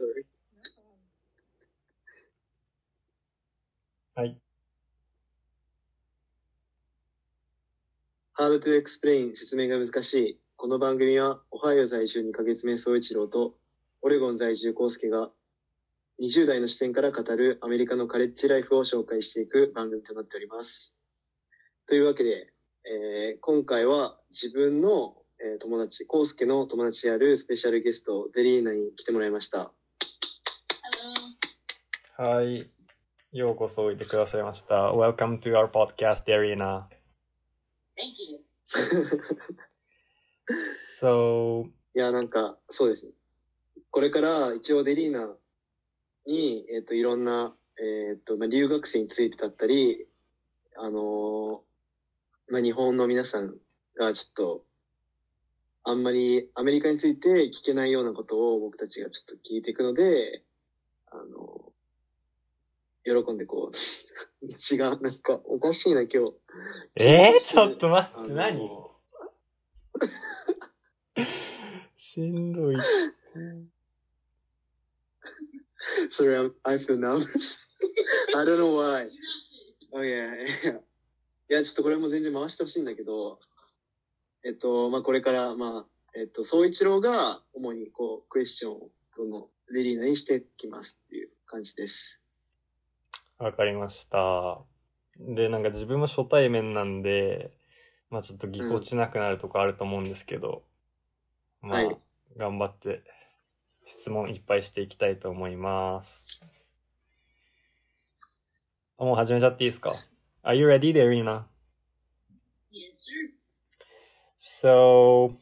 Sorry. はい。Hard to explain 説明が難しい。この番組は、オハイオ在住2ヶ月目総一郎と、オレゴン在住康介が、20代の視点から語るアメリカのカレッジライフを紹介していく番組となっております。というわけで、えー今回は自分の、えー友達、康介の友達であるスペシャルゲスト、デリーナに来てもらいました。はい。ようこそおいでくださいました。Welcome to our podcast, Darina. Thank you. So, いや、なんか、そうです。これから一応デリーナに、えっ、と、いろんな、えっ、と、まあ、留学生についてだったり、あのーまあ、日本の皆さんがちょっと、あんまりアメリカについて聞けないようなことを僕たちがちょっと聞いていくので、あの喜んでこう、違う、なんかおかしいな今日。えー、ちょっと待って、何？しんどい。Sorry, I'm, I feel nervous. I don't know why. Oh yeah, yeah. いや、ちょっとこれも全然回してほしいんだけど、えっと、まあ、これから、まあ、えっと、総一郎が主にこう、クエスチョンをどのデリーナにしてきますっていう感じです。わかりました。で、なんか自分も初対面なんで、まあちょっとぎこちなくなるとこあると思うんですけど、まあ、はい頑張って質問いっぱいしていきたいと思います。あもう始めちゃっていいですか ?Are you ready, Darina? Yes, sir. So,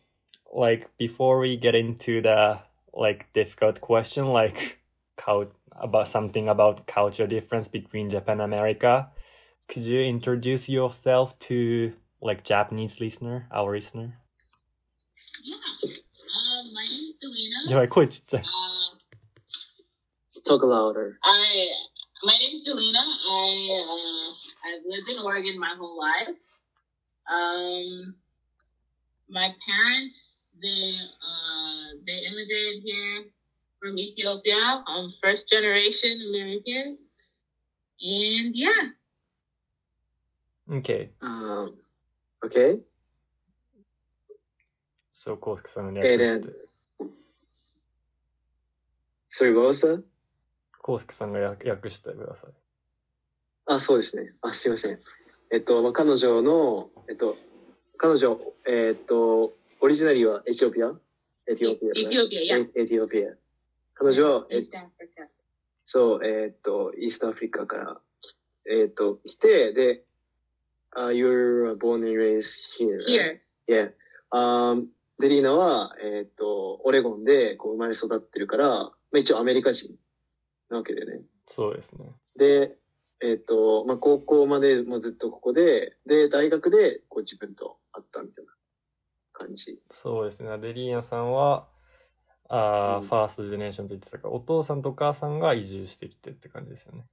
like, before we get into the, like, difficult question, like, cul- about something about culture difference between Japan and America. Could you introduce yourself to like Japanese listener, our listener? Yeah, uh, my name is Delina. Yeah, quit. Uh, Talk louder. I my name is Delina. I uh, I've lived in Oregon my whole life. Um, my parents they uh, they immigrated here from Ethiopia. I'm first generation American, and yeah, Okay. Um, okay? So, コウスケさん sorry, what was that? コウスケさんが略訳してください。あ、そうですね。あ、すいません。えっと、まあ、彼女の、えっと、彼女、えっと、オリジナリーはエチオピアエチオピア。Ethiopia, yeah. エエチオピア。彼女は、え East Africa. そう、えっと、イーストアフリカからき、えっと、来て、で、uh, you're born and raised here. right? Here, Yeah. Um, デリーナは、えっと、オレゴンでこう生まれ育ってるから、まあ、一応アメリカ人なわけだよね。そうですね。で、えっ、と、まあ、高校までもずっとここで、で、大学で、こう自分と会ったみたいな感じ。そうですね。デリーナさんは、あーうんファーストジェネレーションって言ってたから、お父さんとお母さんが移住してきてって感じですよね。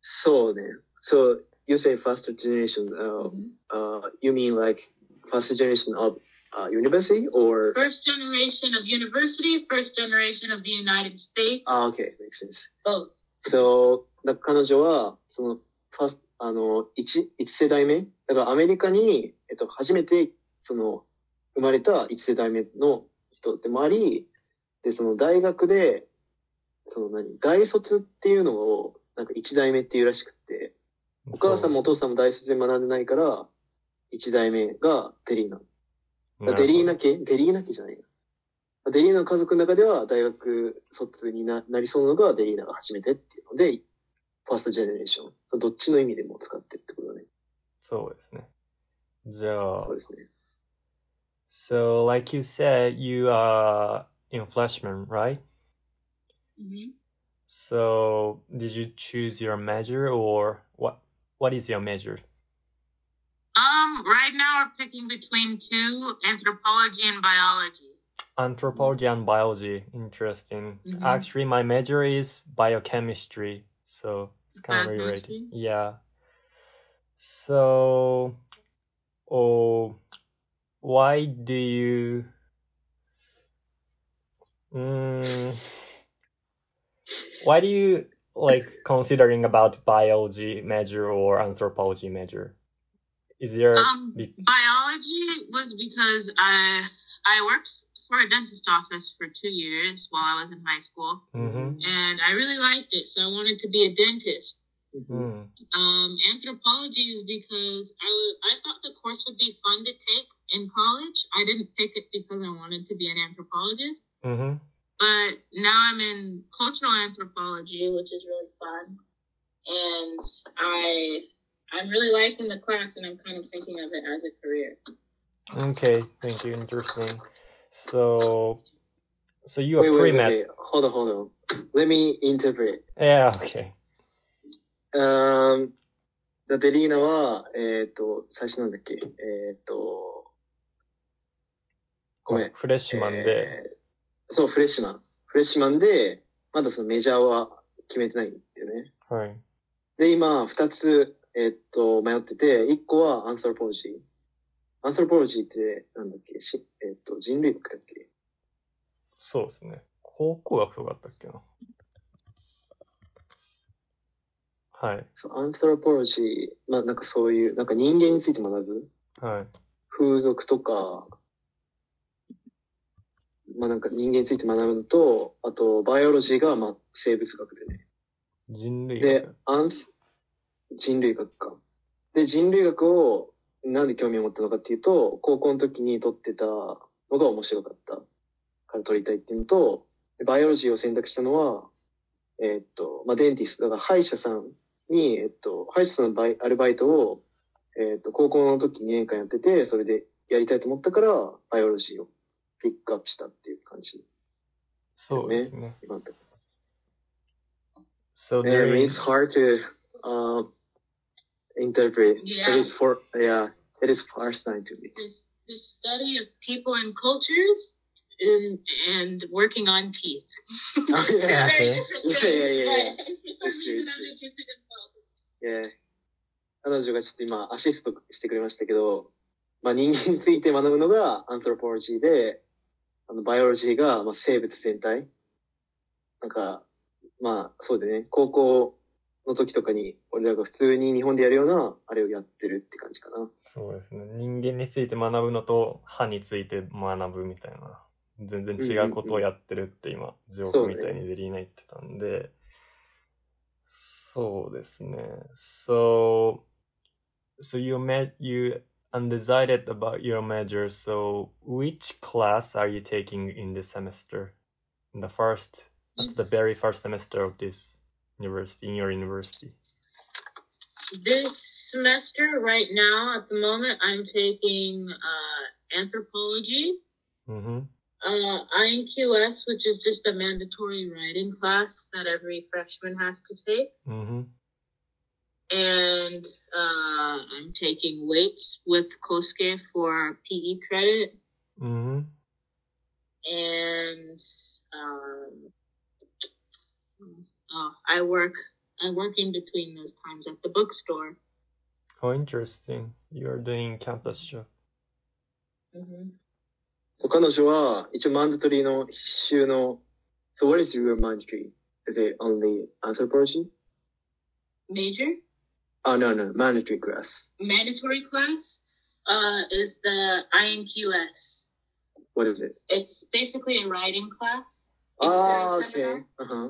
そうね。So, you say first generation, uh, uh, you mean like first generation of uh, university or? first generation of university, first generation of the United States, あ、okay, makes sense. both. So, だ彼女は、その、ファースト、あの、一、一世代目だからアメリカに、えっと、初めて、その、生まれた一世代目の人でもあり、で、その大学で、その何、大卒っていうのを、なんか一代目っていうらしくって、お母さんもお父さんも大卒で学んでないから、一代目がデリーナ。デリーナ家？デリーナ家じゃないな。デリーナの家族の中では大学卒にななりそうなのがデリーナが初めてっていうので、ファーストジェネレーション。そのどっちの意味でも使ってるってことだね。そうですね。じゃあ、そうですね。So like you said, you are in freshman, right? hmm So did you choose your major or what? What is your major? Um, right now we're picking between two, anthropology and biology. Anthropology and biology. Interesting. Mhm. Actually, my major is biochemistry, so it's kind of related. Yeah. So, oh, why do you? Mm, why do you like considering about biology major or anthropology major? Is there Um, biology was because I I worked for a dentist office for two years while I was in high school, Mhm. and I really liked it, so I wanted to be a dentist. Mm. Um, anthropology is because I I thought the course would be fun to take in college. I didn't pick it because I wanted to be an anthropologist, Mhm. but now I'm in cultural anthropology, which is really fun, and I I'm really liking the class, and I'm kind of thinking of it as a career. Okay, thank you. Interesting. So, so you are Wait, wait, pre-med. wait. Hold on, hold on. Let me interpret. Yeah. Okay. Um, だってリーナは、えっ、と、最初なんだっけ？えっ、と、ごめん。フレッシュマンで。えーそう、フレッシュマン。フレッシュマンで、まだそのメジャーは決めてないんだよね。はい。で、今、二つ、えっと、迷ってて、一個はアンソロポロジー。アンソロポロジーって、なんだっけ？し、えっと、人類学だっけ？そうですね。考古学とかあったっけな。はい。そう、アンソロポロジー、まあなんかそういう、なんか人間について学ぶ？はい。風俗とか、まあなんか人間について学ぶのと、あと、バイオロジーが、まあ生物学でね。人類で学。、アンス、人類学か。で、人類学をなんで興味を持ったのかっていうと、高校の時に取ってたのが面白かったから取りたいっていうのと、でバイオロジーを選択したのは、えーっと、まあ、デンティスト、だから歯医者さんに、えっと、歯医者さんのバイアルバイトを、えーっと、高校の時2年間やってて、それでやりたいと思ったから、バイオロジーをピックアップしたっていう感じ。そうですね。今のとこ So Yeah, I mean, during it's hard to uh, interpret. Yeah. It is for yeah, it is time to me. This the study of people and cultures and and working on teeth. Oh, yeah. Very different Yeah, things, yeah, yeah, but for some reason I'm interested in both. Yeah. 彼女がちょっと今アシストしてくれましたけど、まあ人間について学ぶのがアントロポロジーで、あのバイオロジーがまあ生物全体。なんか、まあそうでね、高校の時とかに俺らが普通に日本でやるようなあれをやってるって感じかな。そうですね。人間について学ぶのと歯について学ぶみたいな。全然違うことをやってるって今、ジョークみたいにデリーナ言ってたんで。そうですね。So, so you met, you undecided about your major. So which class are you taking in this semester? In the first, at the very first semester of this university, in your university? This semester, right now, at the moment, I'm taking uh, anthropology, Mm-hmm. uh, INQS, which is just a mandatory writing class that every freshman has to take. Mm-hmm. and uh, I'm taking weights with Kosuke for PE credit, Mm-hmm. and um, oh, I work I work in between those times at the bookstore. Oh, interesting. You're doing campus job. hmm そう、彼女は一応マンダトリーの必修の、So what is your mandatory? Is it only anthropology? Major Oh, no, no, mandatory class. mandatory class uh, is the INQS. What is it? It's basically a writing class. Ah, It's very okay. Uh-huh.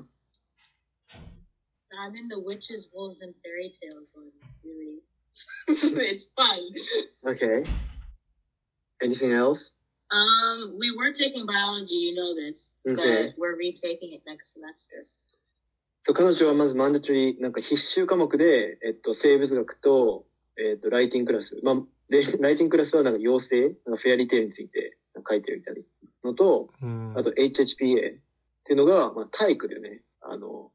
I'm in the witches, wolves, and fairy tales one. It's really it's fun. Okay. Anything else? Um, we were taking biology, you know this, Okay. but we're retaking it next semester. そう、彼女はまずマンダトリー、なんか必修科目で、えっと、生物学と、えっと、ライティングクラス。まあ、レライティングクラスはなんか妖精、なんかフェアリーテールについてなんか書いてるみたいなのと、Mm. あと HHPA っていうのが、まあ、体育だよね。あの、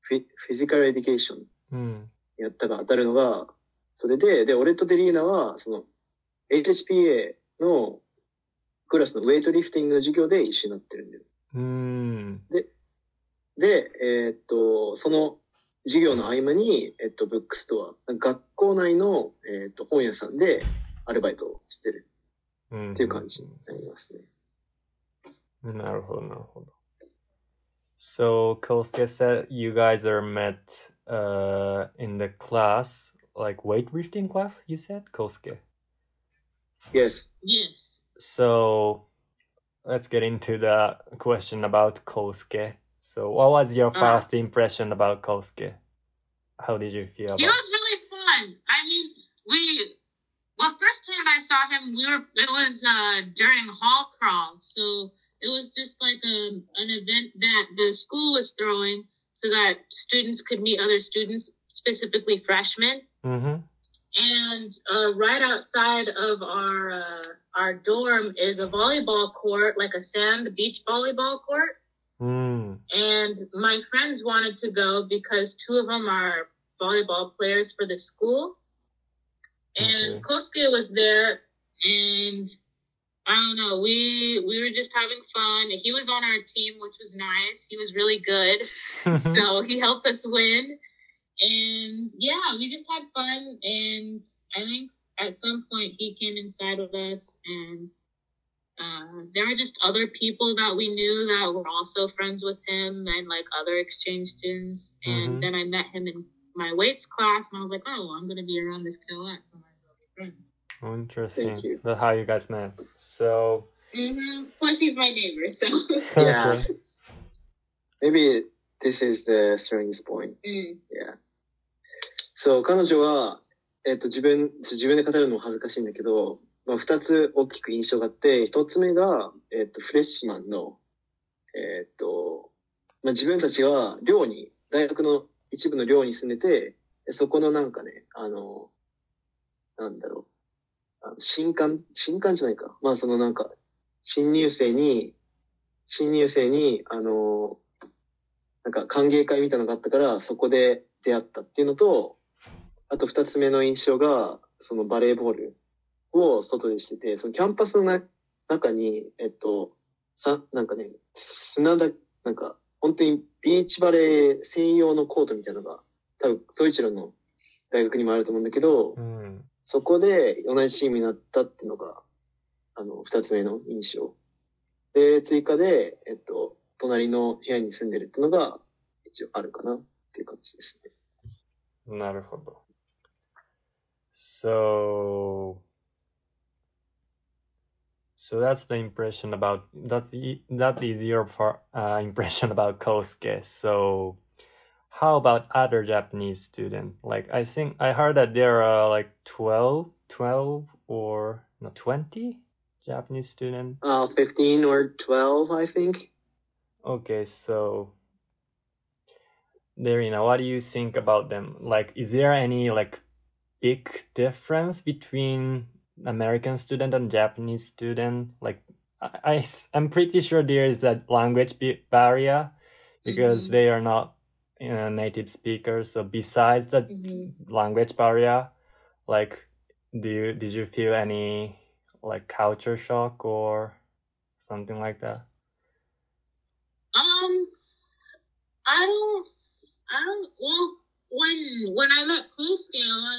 フィフィジカルエディケーション Mm. やったが当たるのが、それで、で、俺とデリーナは、その、HHPA のクラスのウェイトリフティングの授業で一緒になってるんだよ。Mm. で、えーっと、その授業の合間に、えっと、ブックストア、学校内の、えーっと、本屋さんでアルバイトをしてる Mm. っていう感じになりますね。なるほど、なるほど。So Kosuke said you guys are met uh in the class, like weightlifting class, you said, Kosuke? Yes. Yes. So let's get into the question about Kosuke. So what was your Uh. first impression about Kosuke? How did you feel He about was really fun. I mean, we. Well, first time I saw him, we were. It was uh, during hall crawl, so it was just like a, an event that the school was throwing, so that students could meet other students, specifically freshmen. Mm-hmm. And uh, right outside of our uh, our dorm is a volleyball court, like a sand beach volleyball court. Mm. And my friends wanted to go because two of them are volleyball players for the school. And Okay. Kosuke was there, and I don't know, we we were just having fun. He was on our team, which was nice. He was really good, so he helped us win. And yeah, we just had fun. And I think at some point he came inside with us, and uh, there were just other people that we knew that were also friends with him, and like other exchange students. And Mhm. then I met him in my weights class, and I was like, oh, I'm gonna be around this kid a lot, so I might as well be friends. Oh, Interesting. That's how you guys met. So hmm Plus, he's my neighbor, so. Yeah. Maybe this is the strongest point. Mm. Yeah. そう、彼女は、えっと、自分、自分で語るのも恥ずかしいんだけど、まあ、二つ大きく印象があって、一つ目が、えっと、フレッシュマンの、えっと、まあ、自分たちが寮に、大学の一部の寮に住んでて、そこのなんかね、あの、なんだろう、あの新刊、新刊じゃないか。まあ、そのなんか、新入生に、新入生に、あの、なんか歓迎会みたいなのがあったから、そこで出会ったっていうのと、あと二つ目の印象が、そのバレーボールを外でしてて、そのキャンパスのな中に、えっと、さ、なんかね、砂だ、なんか、本当にビーチバレー専用のコートみたいなのが、多分、ゾイチロの大学にもあると思うんだけど、うん。そこで同じチームになったっていうのが、あの、二つ目の印象。で、追加で、えっと、隣の部屋に住んでるっていうのが、一応あるかなっていう感じですね。なるほど。So, so that's the impression about that's the, that is your uh, impression about Kosuke. So, how about other Japanese students? Like I think I heard that there are like 12, 12 or no 20 Japanese students. Uh, 15 or 12, I think. Okay, so Delina, what do you think about them? Like, is there any like big difference between American student and Japanese student? Like, I, I am pretty sure there is a language barrier because Mhm. they are not uh, native speakers. So besides the Mhm. language barrier, like, do you did you feel any like culture shock or something like that? Um, I don't, I don't. Well, when when I met a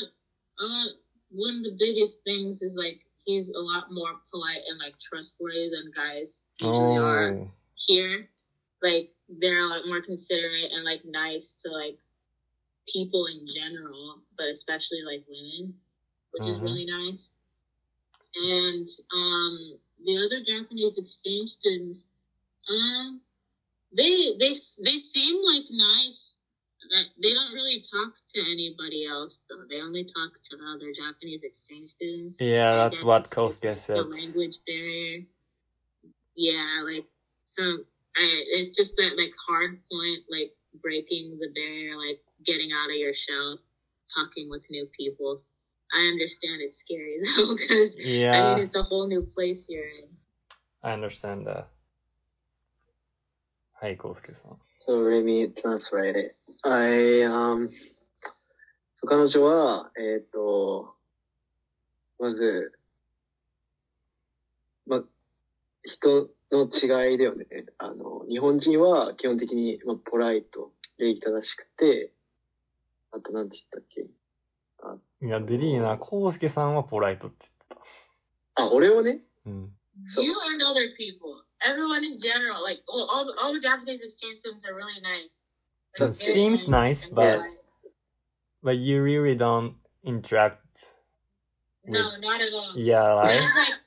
lot, one of the biggest things is like he's a lot more polite and like trustworthy than guys usually are Oh. here. Like they're a lot more considerate and like nice to like people in general, but especially like women, which is Mhm. really nice. And um, the other Japanese exchange students, um, they they they seem like nice. That they don't really talk to anybody else though. They only talk to other Japanese exchange students. Yeah, that's what Kosuke said. The language barrier. Yeah, like so. I, it's just that like hard point, like breaking the barrier, like getting out of your shell, talking with new people. I understand it's scary though, because I mean it's a whole new place you're in. I understand that. はい、コウスケさん。So let me translate it. I, um, そう彼女は、えっ、と、まず、ま、人の違いだよね。あの、日本人は基本的に、ま、ポライト、礼儀正しくて、あとなんて言ったっけ？いや、デリーナ、コウスケさんはポライトってあ、俺をね、言ってた。うん。そう You and other people. Everyone in general, like well, all the, all the Japanese exchange students are really nice. Like, very seems nice, and but- polite. But you really don't interact. no, with- not at all. Yeah, right? Like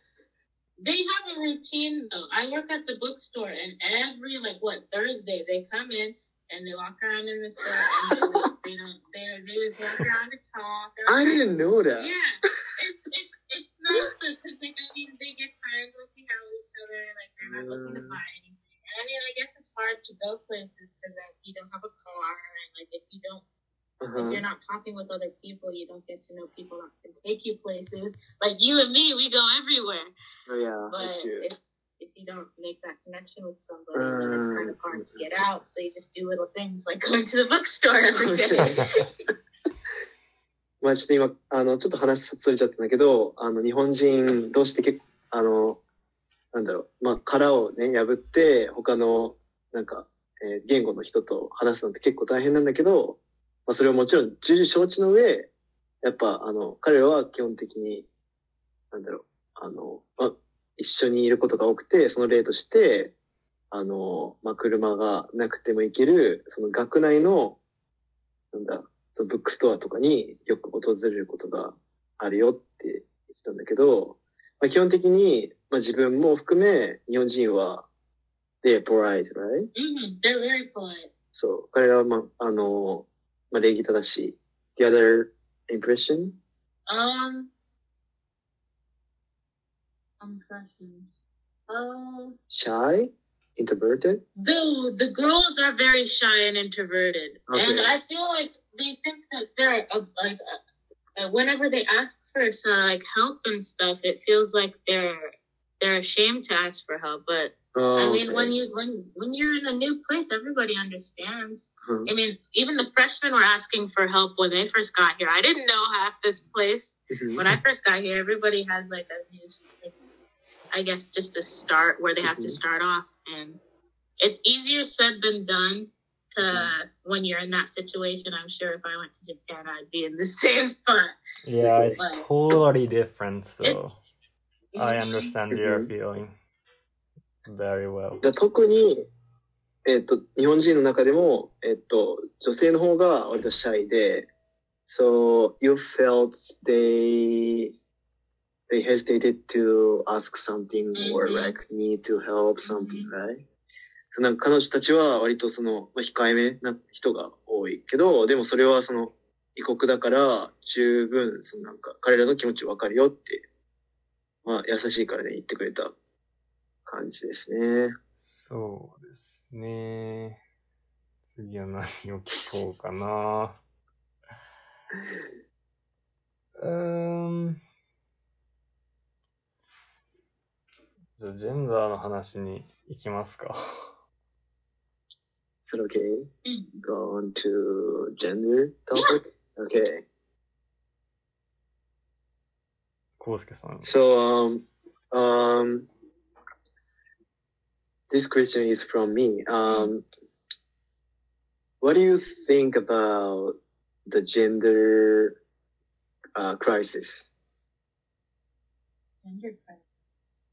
they have a routine though. I work at the bookstore, and every like what Thursday they come in and they walk around in the store and they, like, they don't they, they just walk around and talk. I didn't know that. Yeah, it's it's it's nice though because like I mean they get tired looking at each other, like they're not looking to Mm. buy anything. And I mean I guess it's hard to go places because like, you don't have a car and like if you don't if Uh-huh. you're not talking with other people, you don't get to know people that can take you places. Like you and me, we go everywhere. Oh, yeah, But that's true. if if you don't make that connection with somebody, then it's kind of hard to get out. So you just do little things like going to the bookstore every day. まあちょっと今、あの、ちょっと話それちゃったんだけど、あの、日本人同士って結構、あの、なんだろう、まあ殻をね、破って、他の、なんか、えー言語の人と話すのって結構大変なんだけど、まあそれをもちろん重々承知の上、やっぱ、あの、彼らは基本的に、なんだろう、あの、まあ、一緒にいることが多くて、その例として、あの、まあ、車がなくても行ける、その学内の、なんだ、そのブックストアとかによく訪れることがあるよって言ってたんだけど、まあ、基本的に、まあ、自分も含め、日本人は、they're polite, right? hmm They're very polite. そう。彼らは、まあ、あの、まあ、礼儀正しい。The other impression? Um, impressions. Um, Shy? Introverted? the the girls are very shy and introverted, and Okay. I feel like they think that they're like. Uh, whenever they ask for some like help and stuff, it feels like they're they're ashamed to ask for help. But Oh, I mean, okay. when you when when you're in a new place, everybody understands. Mhm. I mean, even the freshmen were asking for help when they first got here. I didn't know half this place Mhm. when I first got here. Everybody has like a new, like, I guess, just a start where they have to Mhm. start off, and it's easier said than done To when you're in that situation, I'm sure if I went to Japan, I'd be in the same spot. Yeah, it's But- totally different, so I Mhm. understand your Mhm. feeling very well. だ特に、えっ、と、日本人の中でも、えっ、と、女性の方が割とシャイで、so you felt they, they hesitated to ask something or うん like need to help something, うん right? なんか彼女たちは割とその、まあ、控えめな人が多いけど、でもそれはその、異国だから十分、そのなんか彼らの気持ちわかるよって、まあ優しいからね言ってくれた感じですね。そうですね。次は何を聞こうかな。うーん。じゃあ、ジェンダーの話に行きますか。that okay? Mm. Go on to gender topic. Yeah. Okay. So um um this question is from me. Um what do you think about the gender uh, crisis? Gender crisis.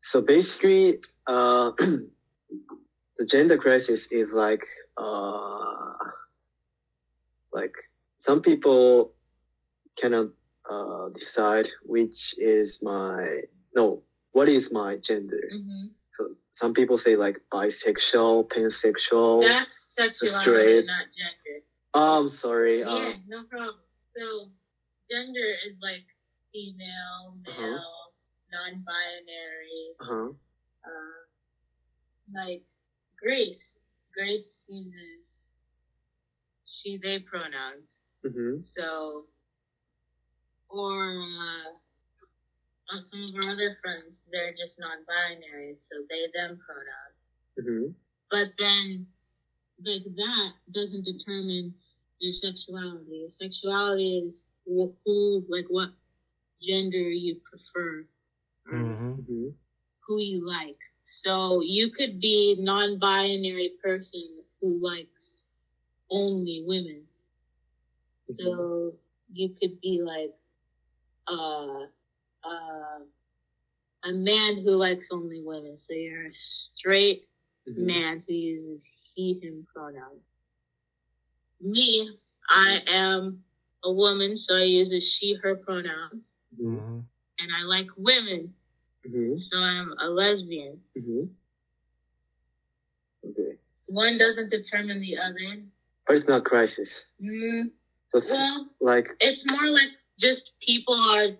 So basically, uh, the gender crisis is like, uh, like some people cannot uh, decide which is my no, what is my gender. hmm So some people say like bisexual, pansexual. That's sexuality, straight. not gender. Oh, I'm sorry. Yeah, Uh, no problem. So, gender is like female, male, Uh-huh. non-binary. uh-huh. Uh, like Grace. Grace uses she/they pronouns. hmm So, or uh, uh, some of our other friends, they're just non-binary, so they/them pronouns. hmm But then, like that doesn't determine your sexuality. Your sexuality is who, like what gender you prefer, Mm-hmm. hmm who you like. So you could be non-binary person who likes only women. So you could be like, uh, uh, a man who likes only women. So you're a straight Mhm. man who uses he, him pronouns. Me, I am a woman, so I use a she, her pronouns. Mhm. Mhm. And I like women, Mhm. so I'm a lesbian. Mhm. Okay. One doesn't determine the other. Personal crisis. Mm, So, well, like, it's more like just people are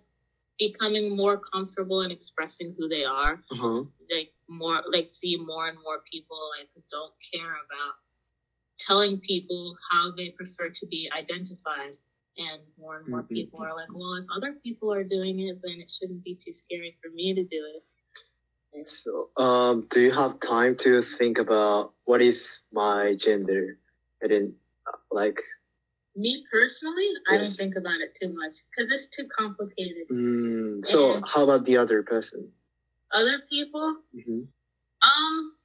becoming more comfortable in expressing who they are. uh-huh. Like more, like see more and more people like don't care about telling people how they prefer to be identified. And more and more Mhm. people are like, well, if other people are doing it, then it shouldn't be too scary for me to do it. And So, um, do you have time to think about what is my gender? And then, uh, like, me personally, I don't think about it too much because it's too complicated. mm, so And- how about the other person? Other people, hmm Um,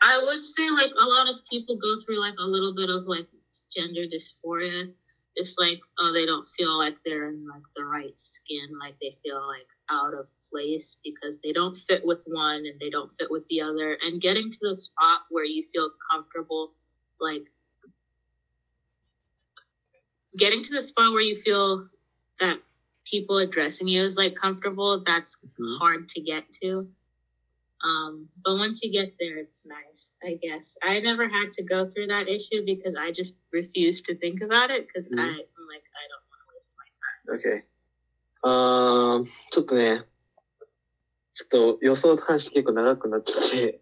I would say like a lot of people go through like a little bit of like gender dysphoria. It's like oh they don't feel like they're in like the right skin, like they feel like out of place because they don't fit with one and they don't fit with the other. And getting to the spot where you feel comfortable, like getting to the spot where you feel that people addressing you is like comfortable, that's Mhm. hard to get to. Um, but once you get there, it's nice, I guess. I never had to go through that issue because I just refuse to think about it because Mhm. I'm like, I don't want to waste my time. Okay. あーちょっとね、ちょっと予想と話して結構長くなっちゃって、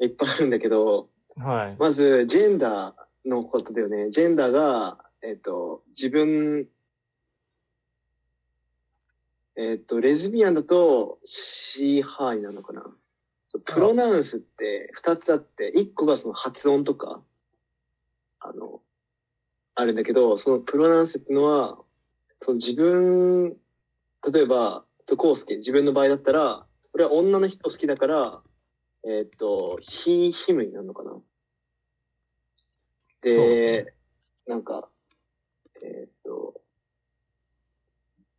いっぱいあるんだけど、はい。まず、ジェンダーのことだよね。ジェンダーが、えっ、と、自分、えっ、と、レズビアンだと、シーハーになるのかな。プロナウンスって二つあって、一個がその発音とか、あの、あるんだけど、そのプロナウンスっていうのは、その自分、例えば、そう、コウスケ、自分の場合だったら、俺は女の人好きだから、えっ、と、ヒーヒムになるのかな。ですで、ね。なんか、えっ、と、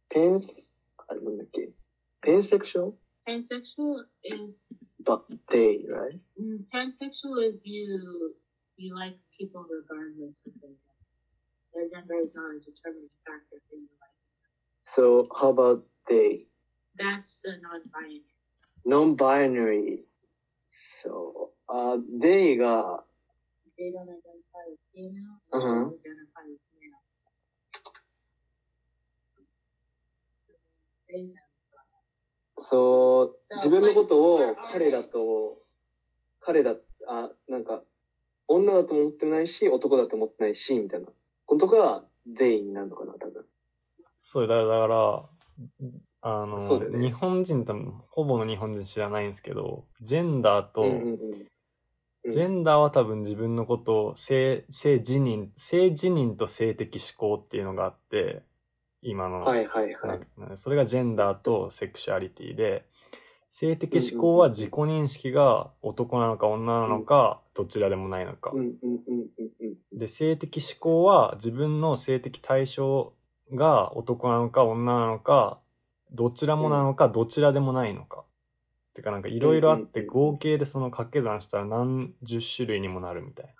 ペンス、あれなんだっけ？ペンセクション？Pansexual is but they, right? mm, pansexual is you you like people regardless of their gender. Their gender is not a determining factor for your life. So how about they? That's a non-binary. Non-binary. So, uh, they が、They don't identify as female. Uh-huh. They don't identify as male. They have そう、So, 自分のことを彼だと、彼だ、あ、なんか、女だと思ってないし、男だと思ってないし、みたいな。ことが、they になるのかな、多分。そうだ、だから、あの、ね。日本人多分、ほぼの日本人知らないんですけど、ジェンダーと、うんうんうん。うん。ジェンダーは多分自分のことを性、性自認、性自認と性的思考っていうのがあって、今の、はいはいは。ないそれがジェンダーとセクシュアリティで、性的思考は自己認識が男なのか女なのか、どちらでもないのか。で、性的思考は自分の性的対象が男なのか女なのか、どちらもなのか、どちらでもないのか。てかなんかいろいろあって合計でその掛け算したら何十種類にもなるみたい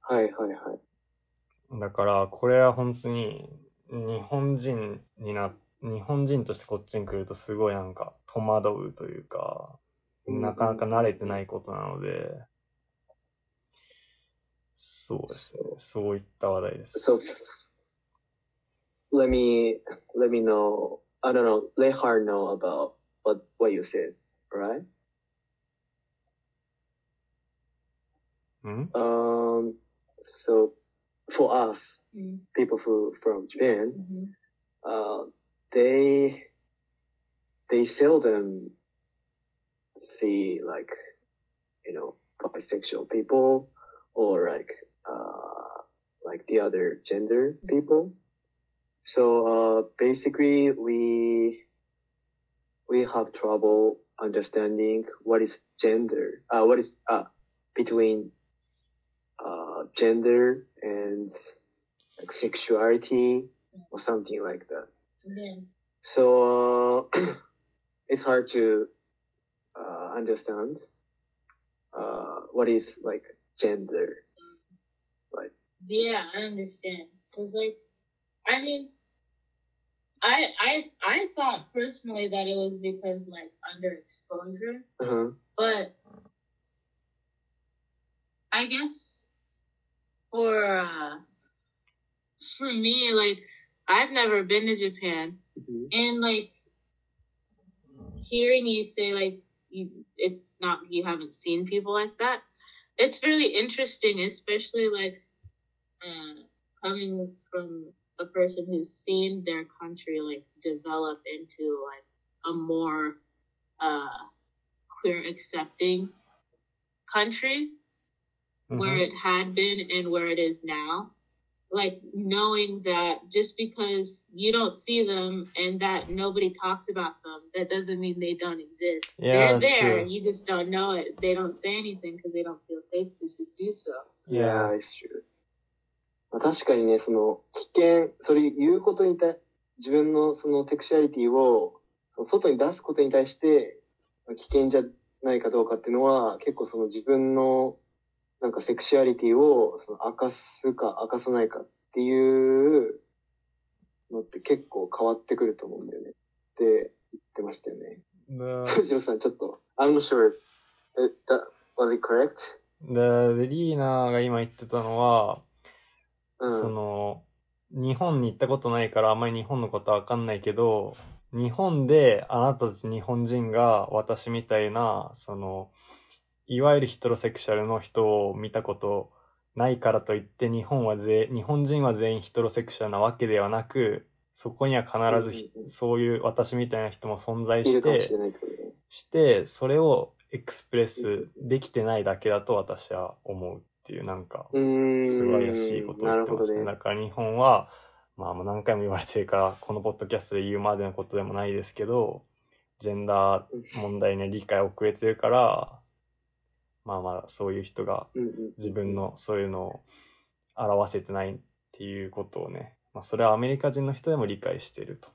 はいはいはい。な。だからこれは本当に日本人にな日本人としてこっちに来るとすごいなんか戸惑うというかなかなか慣れてないことなので、そうですねそう,いった話題です。Let me let me know I don't know let her know about what what you said right? うん、um, so for us, Mm-hmm. people who from Japan, Mm-hmm. uh, they they seldom see like you know bisexual people or like uh, like the other gender people. So uh, basically, we we have trouble understanding what is gender. Uh, what is uh, between uh, gender and like sexuality or something like that. Yeah. So uh, it's hard to uh, understand uh, what is like gender. Like, Yeah, I understand. Cause like, I mean, I I I thought personally that it was because like underexposure, uh-huh. but I guess for uh, for me, like I've never been to Japan, Mhm. and like hearing you say like you, it's not you haven't seen people like that. It's really interesting, especially like uh, coming from a person who's seen their country like develop into like a more uh, queer accepting country where Mhm. it had been and where it is now. Like knowing that just because you don't see them and that nobody talks about them, that doesn't mean they don't exist. Yeah, They're there. true. You just don't know it. They don't say anything because they don't feel safe to do so. Yeah, it's true. まあ確かにね、その、危険、それ言うことに対、自分のそのセクシュアリティを外に出すことに対して、危険じゃないかどうかっていうのは、結構その自分の、なんかセクシュアリティをその明かすか明かさないかっていうのって結構変わってくると思うんだよね。って言ってましたよね。藤野さん、ちょっと、I'm not sure. That, was it correct? the リーナが今言ってたのは、うん。その、日本に行ったことないからあんまり日本のことはわかんないけど、日本であなたたち日本人が私みたいな、その、いわゆるヒトロセクシャルの人を見たことないからといって日本はぜ日本人は全員ヒトロセクシャルなわけではなく、そこには必ずひうんうんうんそういう私みたいな人も存在して。して、それをエクスプレスできてないだけだと私は思うっていうなんか。素晴らしいことをな言ってましたね。だから日本は、まあもう何回も言われてるから、このポッドキャストで言うまでのことでもないですけど、ジェンダー問題には理解遅れてるから、まあまあそういう人が自分のそういうのを表せてないっていうことをね、まあそれはアメリカ人の人でも理解してると。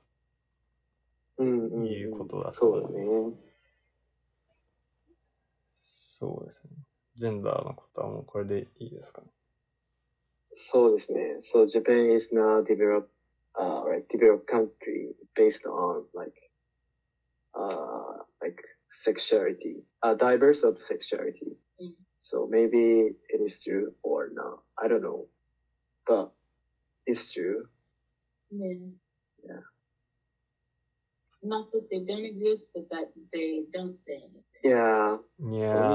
うんうんうんいうことだとそうだ思いますね。そうですね。ジェンダーのことはもうこれでいいですかね？そうですね。So Japan is now developed, uh, like developed country based on like, uh, like sexuality, a diverse of sexuality. Mm. So maybe it is true or not. I don't know, but it's true. Yeah. Yeah. Not that they don't exist, but that they don't say anything. Yeah. Yeah.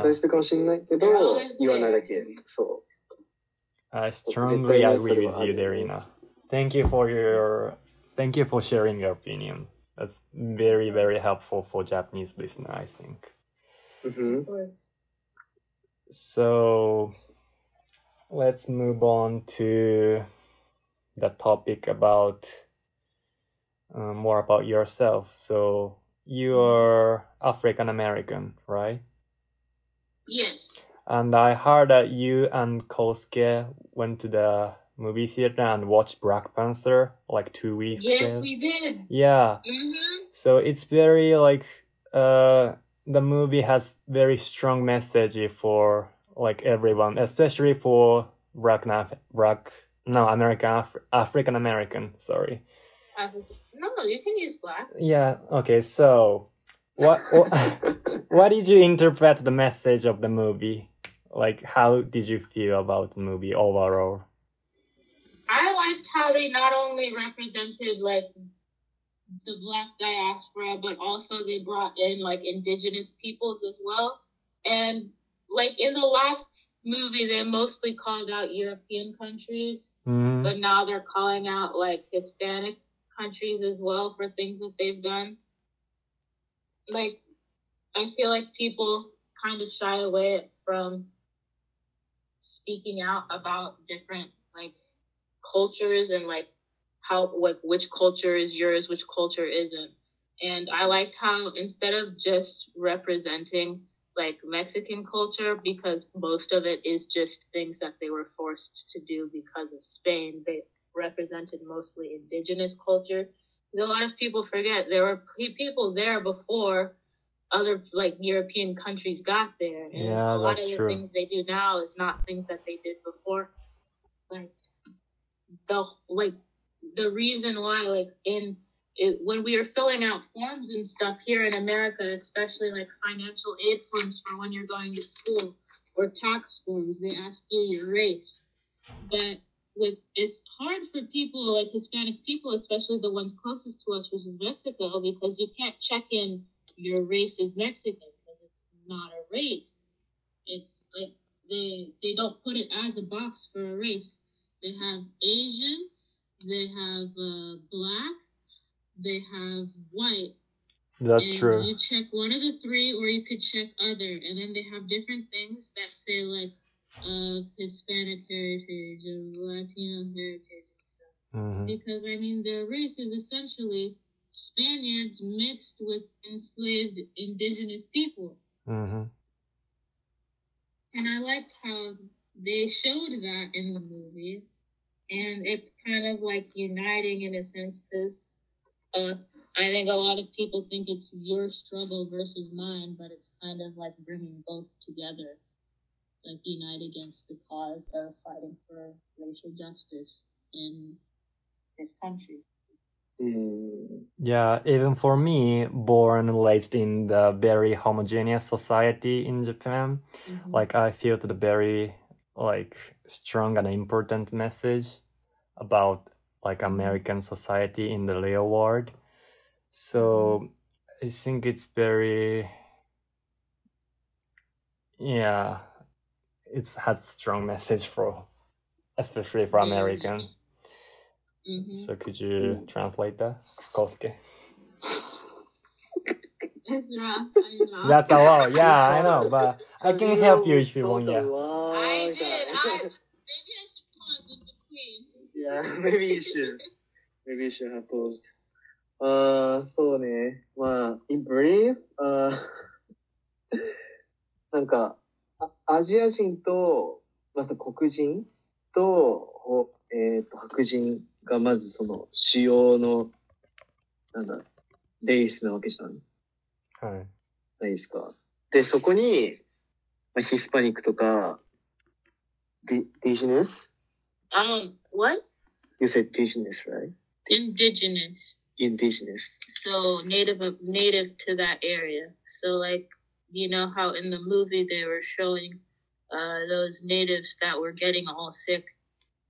I strongly agree with you, Delina. Thank you for your, thank you for sharing your opinion. That's very, very helpful for Japanese listener, I think. Mm-hmm. So let's move on to the topic about uh, more about yourself. So you're African American, right? Yes. And I heard that you and Kosuke went to the movie theater and watched Black Panther like two weeks Yes, we did. Yeah. Mm-hmm. So it's very like uh the movie has very strong message for like everyone, especially for black Naf- black no American Af- African American. Sorry. No, you can use black. Yeah. Okay. So what what, what did you interpret the message of the movie? Like how did you feel about the movie overall? Liked how they not only represented like the black diaspora, but also they brought in like indigenous peoples as well. And like in the last movie, they mostly called out European countries, Mm, but now they're calling out like Hispanic countries as well for things that they've done. Like, I feel like people kind of shy away from speaking out about different like cultures and like how like which culture is yours, which culture isn't. And I liked how instead of just representing like Mexican culture, because most of it is just things that they were forced to do because of Spain, they represented mostly indigenous culture. Because a lot of people forget there were people there before other like European countries got there. And Yeah, a lot of the true. things they do now is not things that they did before. Like the like the reason why like in it, when we were filling out forms and stuff here in America, especially like financial aid forms for when you're going to school or tax forms, they ask you your race. But with it's hard for people like Hispanic people, especially the ones closest to us, which is Mexico, because you can't check in your race is Mexican because it's not a race. It's like they they don't put it as a box for a race. They have Asian, they have uh, black, they have white. That's and true. You check one of the three, or you could check other, and then they have different things that say like of Hispanic heritage, of Latino heritage, and stuff. hmm Because I mean, their race is essentially Spaniards mixed with enslaved indigenous people. hmm And I liked how they showed that in the movie. And it's kind of like uniting in a sense because uh, I think a lot of people think it's your struggle versus mine, but it's kind of like bringing both together. Like unite against the cause of fighting for racial justice in this country. うん。Yeah, even for me, born and raised in the very homogeneous society in Japan, like I feel the very like strong and important message about like mm-hmm. American society in the real world. So mm-hmm. I think it's very yeah, it has strong message for especially for mm-hmm. American. much. hmm So could you translate that, Kosuke? That's rough. I know. That's a lot. Yeah, I know, but I can help you if you want. Yeah. I did. I, maybe I should pause in between. Yeah, maybe you should. Maybe you should have paused. ああ、そうね。まあ、in brief, あーなんか、あアジア人と、まあ、その黒人と、ほえっ、と、白人がまずその主要の、なんだ、レースなわけじゃん。はい。ないですか。で、そこに、まあ、ヒスパニックとか、ディ、ディジネス Um, what? You said indigenous, right? Indigenous. Indigenous. So native native to that area. So like you know how in the movie they were showing uh those natives that were getting all sick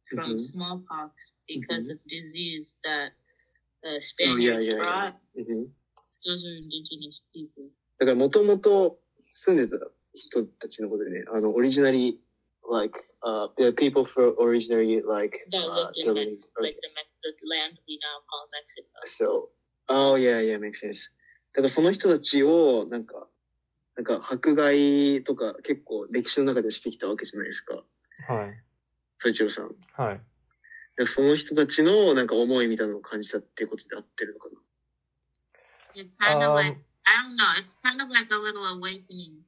from Mhm. smallpox because Mhm. of disease that uh, Oh, yeah, Spaniards yeah, yeah. brought. うん、 Those are indigenous people. だからもともと住んでた人たちのことでね、あの、オリジナリー、 like, uh, the people for originally, like, That uh, lived in Lebanese, Mex- like the, Mex- the land we now call Mexico. So, oh yeah, yeah, makes sense. だからその人たちを、なんか、なんか迫害とか結構歴史の中でしてきたわけじゃないですか。はい。ソイチロさん。はい。らその人たちのなんか思いみたいなのを感じたっていうことで合ってるのかな。It's kind of like Um, I don't know. It's kind of like a little awakening,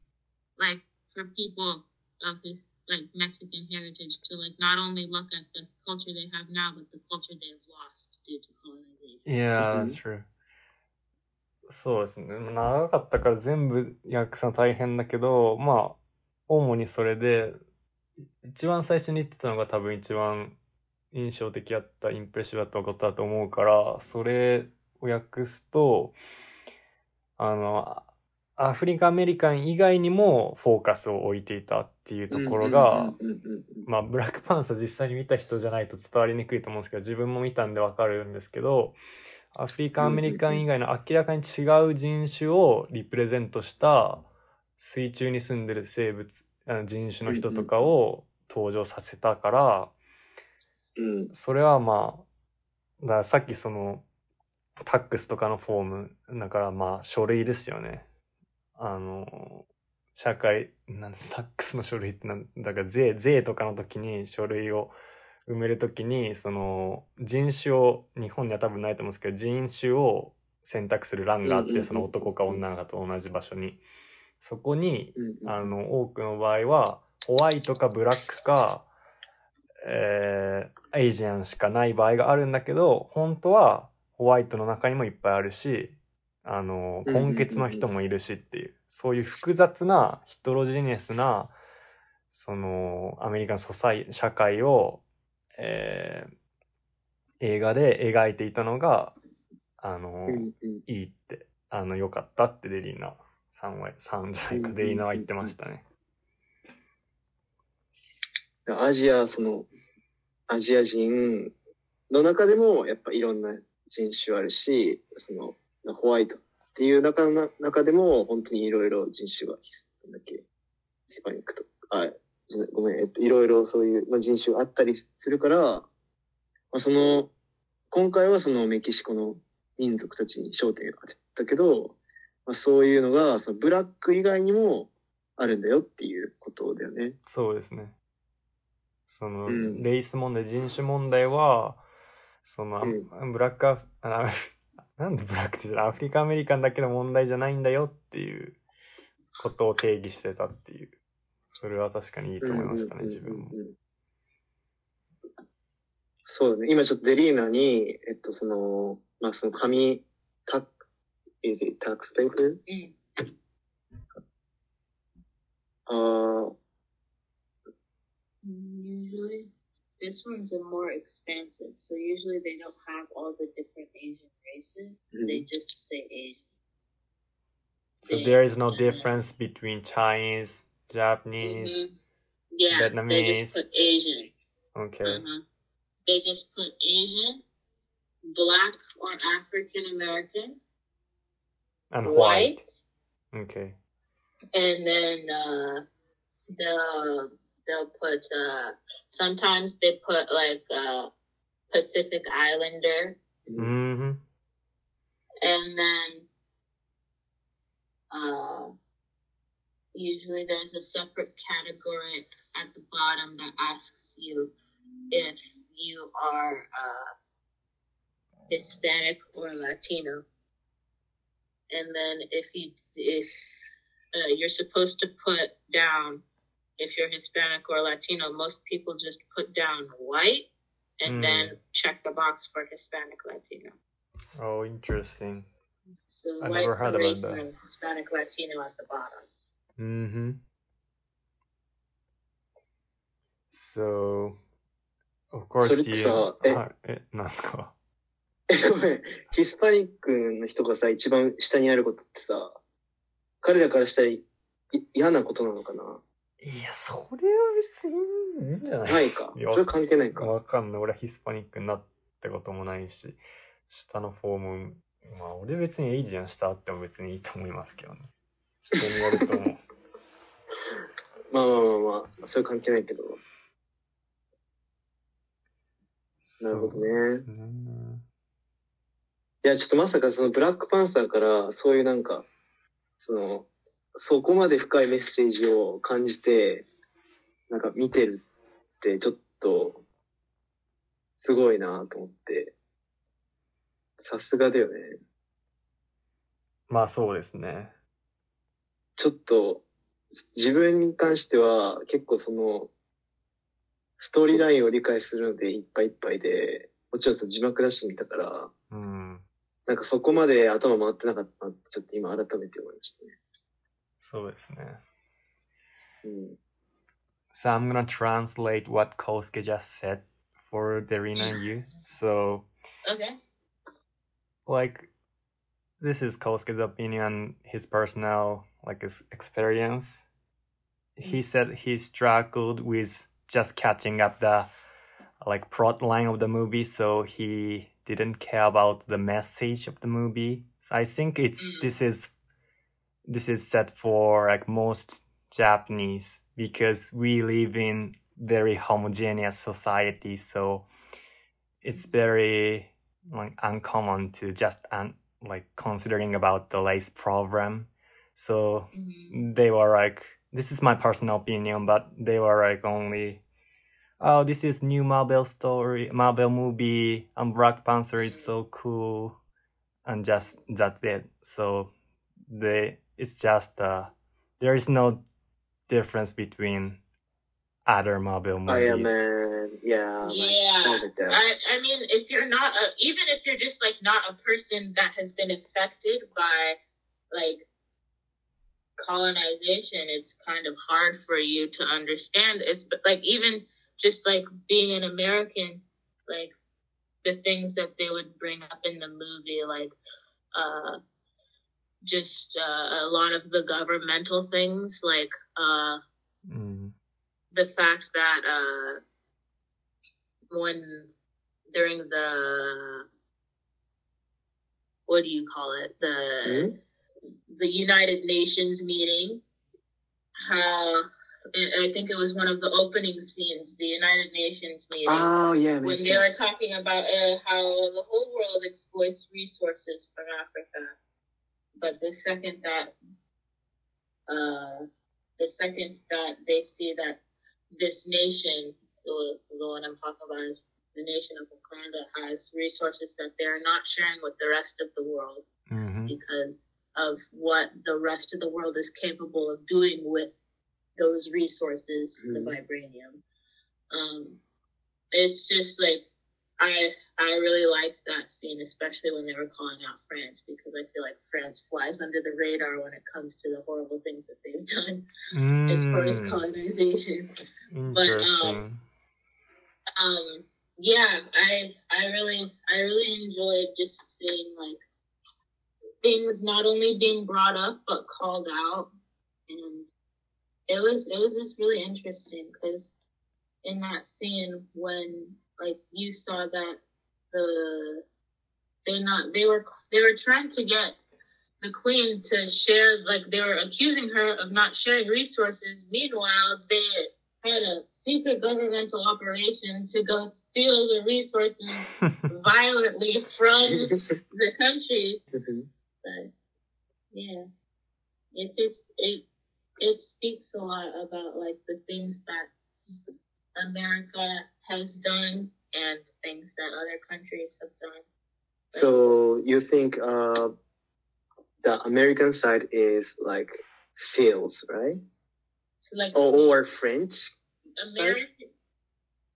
like for people of this like Mexican heritage to like not only look at the culture they have now, but the culture they have lost due to colonization. Yeah, Mhm. that's true. そうですね。長かったから全部訳すの大変だけど、まあ、主にそれで、一番最初に言ってたのが多分一番印象的だった、インプレッシブだったことだと思うから、それを訳すと、あの、アフリカアメリカン以外にもフォーカスを置いていたっていうところが、まあ、ブラックパンサー実際に見た人じゃないと伝わりにくいと思うんですけど、自分も見たんでわかるんですけど、アフリカンアメリカン以外の明らかに違う人種をリプレゼントした水中に住んでる生物、あの人種の人とかを登場させたから、うんそれはまあ、だからさっきその、タックスとかのフォーム、だからまあ書類ですよね。あの、社会、なんですタックスの書類ってなんだから税、税とかの時に書類を埋める時に、その人種を、日本には多分ないと思うんですけど、人種を選択する欄があって、その男か女かと同じ場所に。そこに、うんあの、多くの場合は、ホワイトかブラックか、えー、エイジアンしかない場合があるんだけど、本当はホワイトの中にもいっぱいあるし、あの根血の人もいるしっていうそういう複雑なヒトロジェネスなそのアメリカンソサイ社会を、えー映画で描いていたのがあの、いいってあの良かったってデリーナさんはさんじゃないかデリーナは言ってましたね。アジア、その、アジア人の中でも、やっぱいろんな人種あるし、その、ホワイトっていう中の中でも、本当にいろいろ人種が、なんだっけ、ヒスパニックとか、ごめん、えっと、いろいろそういう、まあ、人種があったりするから、まあ、その、今回はそのメキシコの民族たちに焦点を当てたけど、まあ、そういうのが、そのブラック以外にもあるんだよっていうことだよね。そうですね。その、うんレイス問題、人種問題は、その、うんブラックアフ、あなんでブラックってアフリカアメリカンだけの問題じゃないんだよっていうことを定義してたっていう。それは確かにいいと思いましたね、うん自分も。そうだね。今ちょっとデリーナに、えっと、その、まあ、その紙、タ is it tax paper? うん。あー Usually, this one's a more expansive. So usually they don't have all the different Asian races. They just say Asian. So there is no difference between Chinese, Japanese. Mhm. Yeah, they Vietnamese. just put Asian. Okay. Uh-huh. They just put Asian, Black or African American, And white, white. Okay. and then uh, the they'll put uh, sometimes they put like uh, Pacific Islander, Mm-hmm. and then uh, usually there's a separate category at the bottom that asks you if you are uh, Hispanic or Latino, and then if you if uh, you're supposed to put down if you're Hispanic or Latino, most people just put down white and Mm. then check the box for Hispanic Latino. Oh, interesting. So I white never heard about that. Hispanic Latino at the bottom. Mm-hmm. So, of course, それってさ、えはい、え、なんすか。ヒスパニックの人がさ、一番下にあることってさ、彼らからしたらい嫌なことなのかないや、それは別にいいんじゃないないか。それ関係ないか。わかんない。俺はヒスパニックになったこともないし、下のフォーム、まあ俺別にエイジアン下あっても別にいいと思いますけどね。人によると思う。まあまあまあまあ、それ関係ないけど。なるほどねねいや、ちょっとまさかそのブラックパンサーからそういうなんか、その、そこまで深いメッセージを感じて、なんか見てるってちょっと、すごいなと思って。さすがだよね。まあそうですね。ちょっと、自分に関しては結構その、ストーリーラインを理解するのでいっぱいいっぱいで、もちろんその字幕出してみたから、うん。なんかそこまで頭回ってなかったなってちょっと今改めて思いましたね。そうですね。Mm. So I'm gonna translate what Kosuke just said for Delina and you. So Okay. Like this is Kosuke's opinion, his personal like his experience. He mm-hmm. said he struggled with just catching up the like plot line of the movie, so he didn't care about the message of the movie. So I think it's mm. this is this is set for like most Japanese because we live in very homogeneous society, so it's very like uncommon to just un- like considering about the race problem. So hmm they were like, this is my personal opinion, but they were like only, oh, this is new Marvel story, Marvel movie, and Black Panther. Is so cool, and just that's it. So they, it's just uh, there is no difference between other Marvel movies. Iron Man, yeah, like, Yeah. things like that. I, I mean, if you're not a, even if you're just like not a person that has been affected by like colonization, it's kind of hard for you to understand. It's but, like even just like being an American, like the things that they would bring up in the movie, like uh, just uh, a lot of the governmental things, like uh, Mm. the fact that uh, when during the what do you call it the the United Nations meeting, how I think it was one of the opening scenes, the United Nations meeting. Oh yeah, when makes they were talking about uh, how the whole world exploits resources from Africa, but the second that, uh, the second that they see that this nation, the, the one I'm talking about is the nation of Wakanda, has resources that they're not sharing with the rest of the world Mhm. because of what the rest of the world is capable of doing with those resources, the Mhm. vibranium. Um, it's just like I I really liked that scene, especially when they were calling out France, because I feel like France flies under the radar when it comes to the horrible things that they've done as far as Mm. colonization. but, um, um yeah i i really i really enjoyed just seeing like things not only being brought up but called out and it was it was just really interesting because in that scene when like you saw that the they not they were they were trying to get the queen to share like they were accusing her of not sharing resources meanwhile they had a secret governmental operation to go steal the resources violently from the country. Mhm. But yeah, it just it it speaks a lot about like the things that America has done and things that other countries have done. So you think uh, the American side is like sales, right? So like Or, or French? American.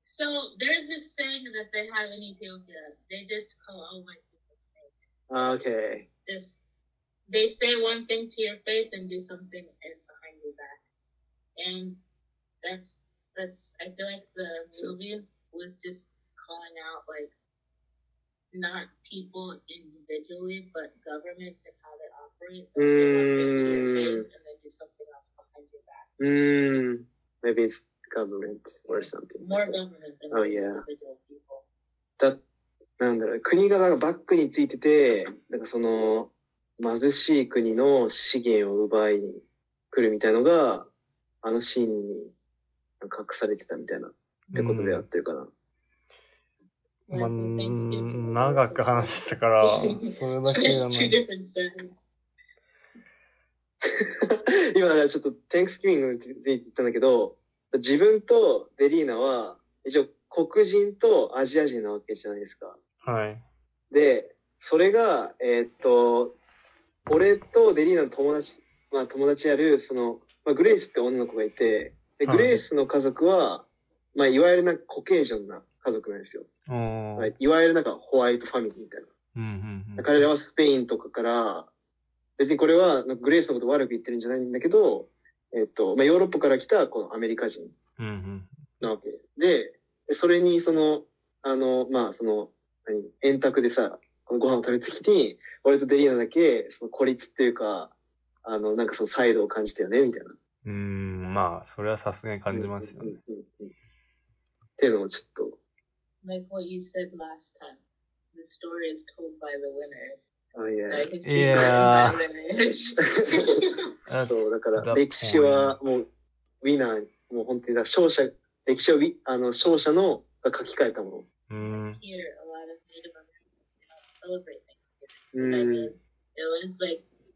So there's this saying that they have in Ethiopia. They just call all white people snakes. Okay. Just they say one thing to your face and do something and behind your back. And that's that's I feel like the movie was just calling out like not people individually but governments and how they operate. They'll say one thing to your Mm. face and then do something else behind your back. Mm, maybe it's government or something. More government than Oh, yeah. individual people. だなんだろう、国がなんかバックについてて、なんかその、貧しい国の資源を奪いに来るみたいのが、あのシーンに隠されてたみたいな、ってことでやってるかな。まあ、Thanksgiving 長く話したから、それだけじゃ There's ない。今ちょっと、テンクスギビングについて言ったんだけど、自分とデリーナは、一応黒人とアジア人なわけじゃないですか。はい。で、それが、えーっと、俺とデリーナの友達、まあ友達やる、その、まあ、グレイスって女の子がいて、で、はいグレイスの家族は、まあいわゆるなんかコケージョンな家族なんですよ。おーはいいわゆるなんかホワイトファミリーみたいな。うんうんうん彼らはスペインとかから、別にこれはグレイスのこと悪く言ってるんじゃないんだけど、えっと、まあヨーロッパから来たこのアメリカ人うんうんなわけで、でそれにその、あの、まあその、何、円卓でさ、このご飯を食べた時に、俺とデリーナだけ、その孤立っていうか、あの、なんかそのサイドを感じたよね、みたいな。うーん、まあ、それはさすがに感じますよね。うんうんうんうんっていうのをちょっと、Like what you said last time. The story is told by the winners. あいや Like it's Yeah. yeah. by the winners. That's そう、だから、歴史はもう、ウィナー、もう本当に、勝者、歴史をウィ、あの、勝者の、が書き換えたもの。うーん。うん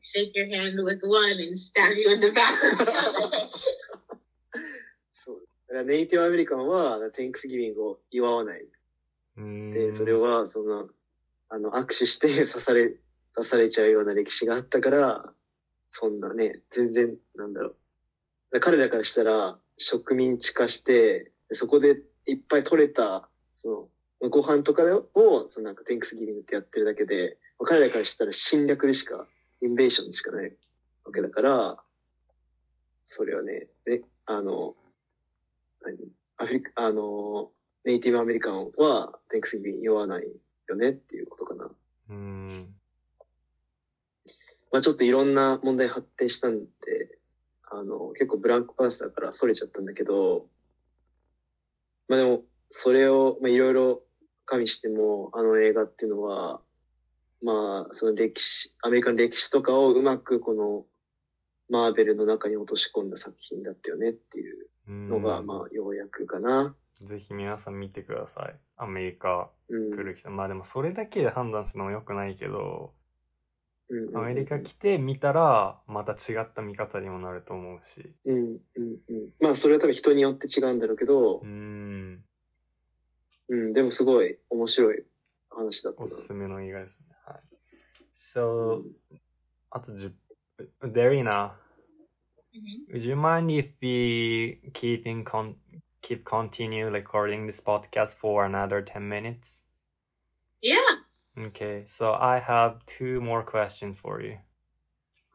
shake your hand with one and stab you in the back. そう。だからネイティブアメリカンは、テンクスギビングを祝わない。うーんで、それは、その、あの、握手して 刺され、刺されちゃうような歴史があったから、そんなね、全然、なんだろう。だ彼らからしたら、植民地化して、そこでいっぱい取れた、その、ご飯とかを、そのなんか、テンクスギビングってやってるだけで、彼らからしたら侵略でしか、インベーションでしかないわけだから、それはね、ね、あの、何？アフリカ、あの、ネイティブアメリカンは、テンクスギビング酔わないよねっていうことかな。うん。まあちょっといろんな問題発展したんで、あの、結構ブランクパースだから逸れちゃったんだけど、まあでも、それを、まあいろいろ加味しても、あの映画っていうのは、まあ、その歴史、アメリカの歴史とかをうまくこの、マーベルの中に落とし込んだ作品だったよねっていううんのが、まあ、ようやくかな。ぜひ皆さん見てください。アメリカうん。来る人。まあでもそれだけで判断するのも良くないけど、うんうんアメリカ来て見たら、また違った見方にもなると思うし。うん、うん、うん。まあ、それは多分人によって違うんだろうけどう、ん。うん、でもすごい面白い話だったな。おすすめの映画ですね。So, Delina, mm-hmm. would you mind if we keep in con keep continue recording this podcast for another ten minutes? Yeah. Okay, so I have two more questions for you.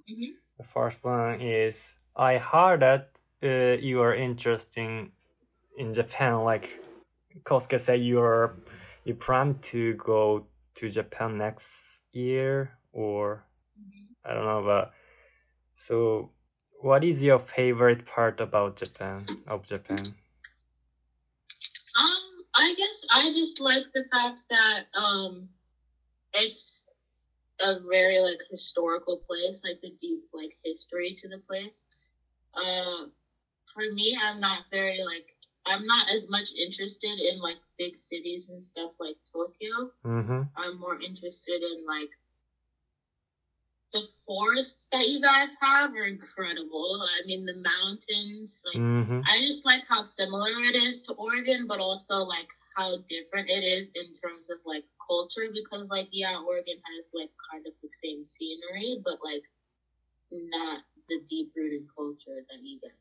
Mm-hmm. The first one is I heard that uh, you are interested in Japan. Like Kosuke said, you are you plan to go to Japan next year, or Mhm. I don't know. But so, what is your favorite part about Japan? Of Japan? Um, I guess I just like the fact that um, it's a very like historical place, like the deep like history to the place. Uh, for me, I'm not very like I'm not as much interested in like big cities and stuff like Tokyo. Mm-hmm. I'm more interested in like the forests that you guys have are incredible. I mean, the mountains, like Mm-hmm. I just like how similar it is to Oregon, but also like how different it is in terms of like culture because like yeah, Oregon has like kind of the same scenery, but like not the deep rooted culture that you guys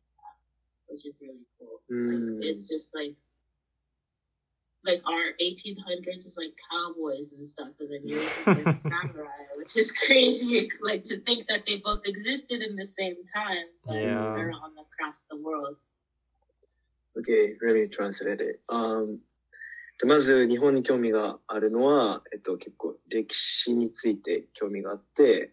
which is really cool. Mm. Like it's just like like our 1800s is like cowboys and stuff, and then yours is like samurai, which is crazy. Like to think that they both existed in the same time, but Yeah. they're on across the world. Okay, let me translate it. Um, でまず、日本に興味があるのは、えっと、結構歴史について興味があって、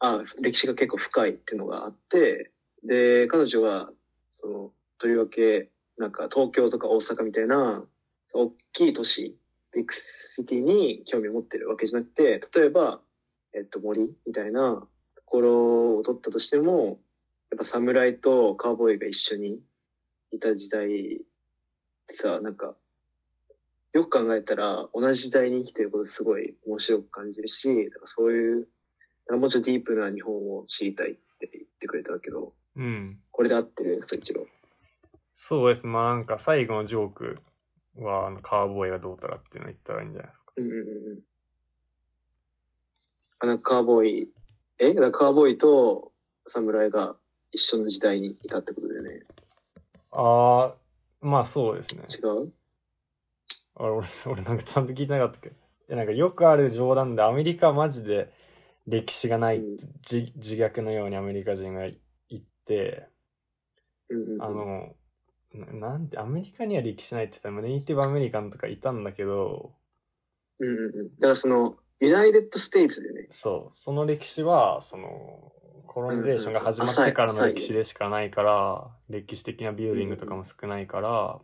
あ、歴史が結構深いっていうのがあって、で、彼女は、その、とりわけ、なんか東京とか大阪みたいな、大きい都市、ビッグシティに興味を持ってるわけじゃなくて、例えば、えっと、森みたいなところを取ったとしても、やっぱ侍とカウボーイが一緒にいた時代ってさ、なんか、よく考えたら同じ時代に生きてることすごい面白く感じるし、だからそういう、もうちょっとディープな日本を知りたいって言ってくれたけど、うん。これで合ってるそ一郎。そうです。まあなんか最後のジョークはあのカーボーイがどうたらっていうの言ったらいいんじゃないですか。うんうんうんうん。あの、カーボーイ、え？カーボーイと侍が一緒の時代にいたってことだよね。ああ、まあそうですね。違う？あ俺、俺なんかちゃんと聞いてなかったけ？ど。いやなんかよくある冗談でアメリカはマジで歴史がないって自自虐のようにアメリカ人が言って、うんうんうん。あの、ななんて、アメリカには歴史ないって言ったらネイティブアメリカンとかいたんだけど、うんうんうん。だからその、ユナイテッドステイツでね。そう、その歴史は、その、コロニゼーションが始まってからの歴史でしかないから、歴史的なビューディングとかも少ないから、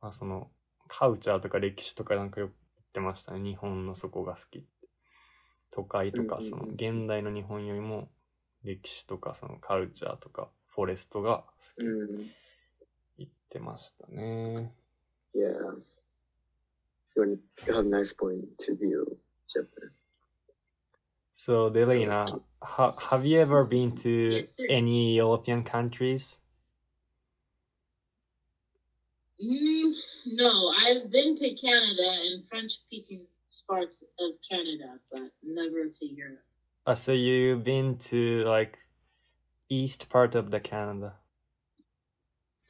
まあその、カウチャーとか歴史とかなんかよく言ってましたね。日本のそこが好きって。都会とか、うんうんうんその、現代の日本よりも、歴史とか、その、カウチャーとか、フォレストが好きってうん。言ってましたね。 Yeah. You have a nice point to view Japan. So, Delina, ha- have you ever been to Yes, sir. any European countries? Mm, no, I've been to Canada and French speaking parts of Canada, but never to Europe. Uh, so you've been to like east part of the Canada.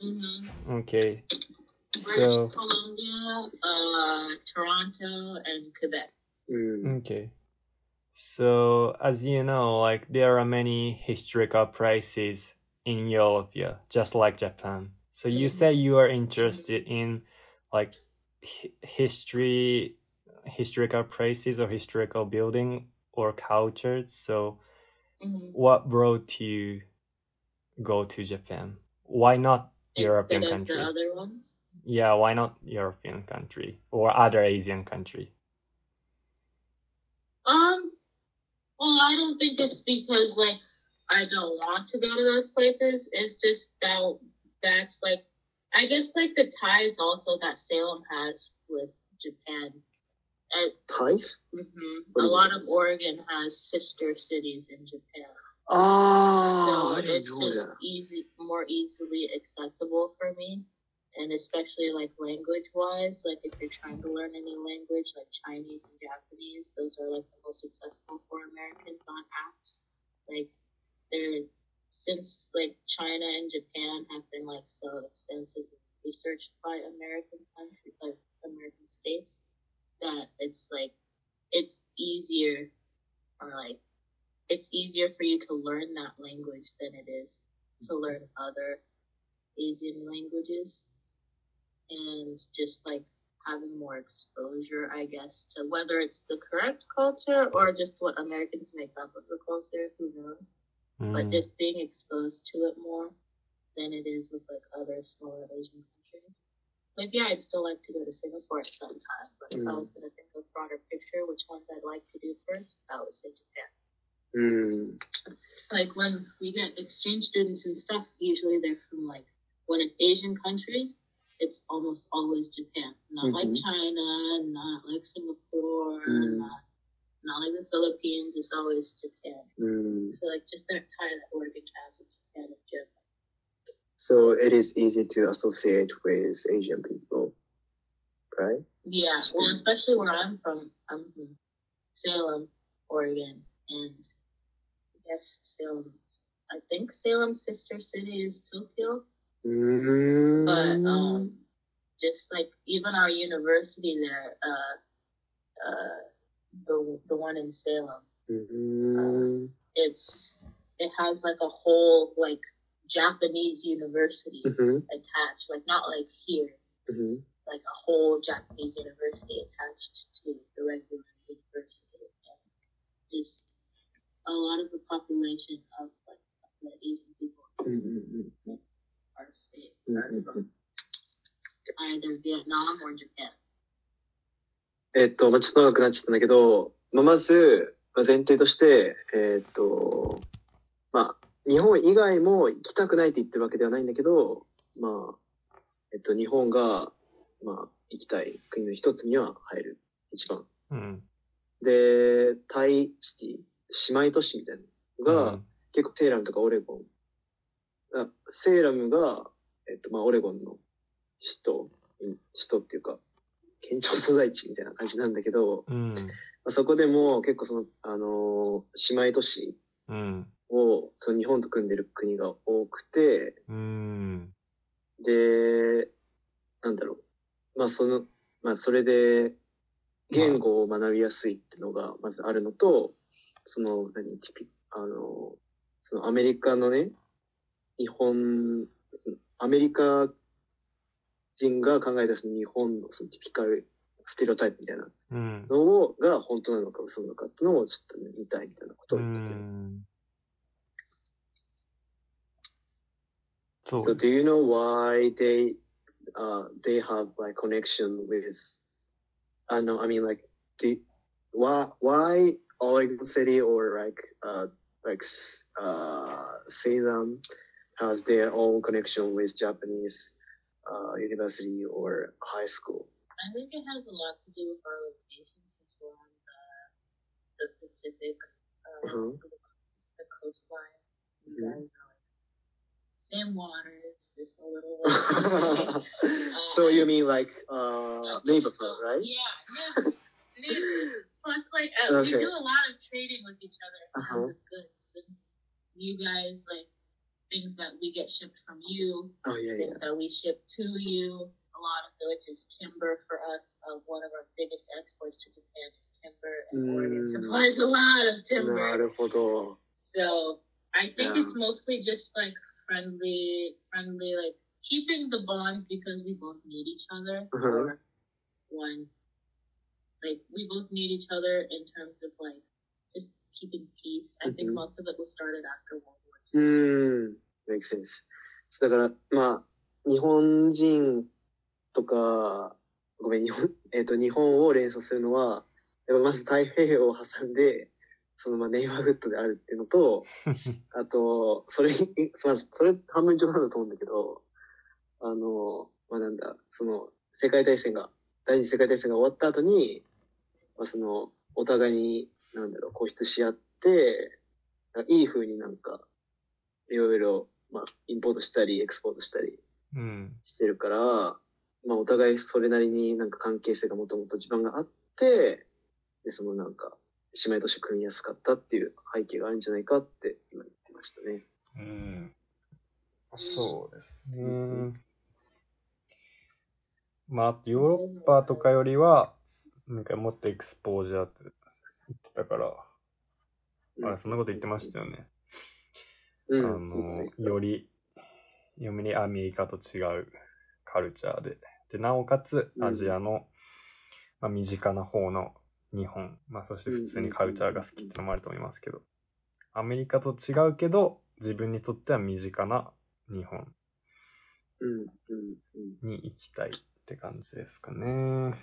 hmm Okay. British So Columbia, uh, Toronto, and Quebec. うん。okay. So as you know, like there are many historical places in Europe, yeah, just like Japan. So you Mhm. say you are interested in like hi- history, historical places or historical building or cultures. So hmm what brought you go to Japan? Why not European Instead of country? the other ones. Yeah, why not European country or other Asian country? Um, well, I don't think it's because like I don't want to go to those places. It's just that that's like I guess like the ties also that Salem has with Japan at Tice. Mm-hmm. A lot of Oregon has sister cities in Japan. Oh, so it's just that. easy, more easily accessible for me, and especially like language wise, like if you're trying to learn a new language, like Chinese and Japanese, those are like the most accessible for Americans on apps. Like they're since like China and Japan have been like so extensively researched by American countries, like American states, that it's like it's easier or like it's easier for you to learn that language than it is to learn other Asian languages and just like having more exposure, I guess, to whether it's the correct culture or just what Americans make up of the culture, who knows? But Mm. just being exposed to it more than it is with like other smaller Asian countries maybe I'd still like to go to Singapore sometime. But mm. if I mm. was going to think of broader picture, which ones I'd like to do first, I would say Japan. Mm. Like when we get exchange students and stuff, usually they're from like when it's Asian countries, it's almost always Japan. Not mm-hmm. like China, not like Singapore, mm. not not like the Philippines. It's always Japan. Mm. So like just that kind of working as with Japan in general. So it is easy to associate with Asian people, right? Yeah, well, especially where I'm from, I'm from Salem, Oregon, and I guess Salem. I think Salem's sister city is Tokyo, mm-hmm. but mm. um, just like even our university there, uh, uh, the the one in Salem, mm-hmm. uh, mm. it's it has like a whole like Japanese university うん attached, like not like here, うん like a whole Japanese university attached to the regular university. And just a lot of the population of like the Asian people うんうんうん in our state うん are うん from either Vietnam or Japan. えっと、まあ、ちょっと長くなっちゃったんだけど、まあ、まず、まあ前提として、えっと、まあ、日本以外も行きたくないって言ってるわけではないんだけど、まあ、えっと、日本が、まあ、行きたい国の一つには入る。一番。Mm. で、タイシティ、姉妹都市みたいなのが、Mm. 結構セーラムとかオレゴン。あセーラムが、えっと、まあ、オレゴンの首都、首都っていうか、県庁所在地みたいな感じなんだけど、Mm. まあそこでも結構その、あのー姉妹都市 Mm. を、その日本と組んでる国が多くて、Mm. で、なんだろう。まあその、まあそれで、言語を学びやすいっていうのがまずあるのと、その、何、ティピ、あの、そのアメリカのね、日本、そのアメリカ人が考えたその日本のそのティピカル、ステレオタイプみたいな Mm. のをが本当なのか嘘なのかっていうのをちょっとね、見たいみたいなことを言ってて。Mm. So So, do you know why they uh they have like connection with I know I mean like the why why Oregon City or like uh like s- uh Salem has their own connection with Japanese uh university or high school. I think it has a lot to do with our location since we're on the, the Pacific, uh, Mhm. the Pacific coastline. You Sam Waters, just a little. uh, so you um, mean like uh, neighborhood, so, right? Yeah, neighbors. Plus, like uh, okay. we do a lot of trading with each other in uh-huh. terms uh-huh. of goods, since you guys like things that we get shipped from you, oh, yeah, things yeah. that we ship to you. A lot of which is timber for us. Uh, one of our biggest exports to Japan is timber, and mm. Oregon supplies a lot of timber. So I think yeah. it's mostly just like friendly, friendly, like keeping the bonds because we both need each other. Mhm. Or one, like we both need each other in terms of like just keeping peace. I think Mhm. most of it was started after World War う II. ーん。make sense. だから、まあ、日本人とか、ごめん、日本、えっ、と、日本を連想するのは、やっぱまず太平洋を挟んで、 そのまあネイバーフッドであるっていうのと、あと、それに、まず、それ半分冗談だと思うんだけど、あの、まあなんだ、その、世界大戦が、第二次世界大戦が終わった後に、まあその、お互いに、なんだろう、固執し合って、いい風になんか、いろいろ、まあ、インポートしたり、エクスポートしたりうん。してるから、まあ、お互いそれなりになんか関係性がもともと地盤があって、で、そのなんか、姉妹として組みやすかったっていう背景があるんじゃないかって今言ってましたね。うん。そうですね。まあ、ヨーロッパとかよりは、なんかもっとエクスポージャーって言ってたから、あれ、そんなこと言ってましたよね。あうん。の、より、よりアメリカと違うカルチャーで。で、なおかつ、うんアジアの、まあ、身近な方の日本、まあ、そして普通にカルチャーが好きってのもあると思いますけど、アメリカと違うけど、自分にとっては身近な日本うん、うん、うん。に行きたいって感じですかね。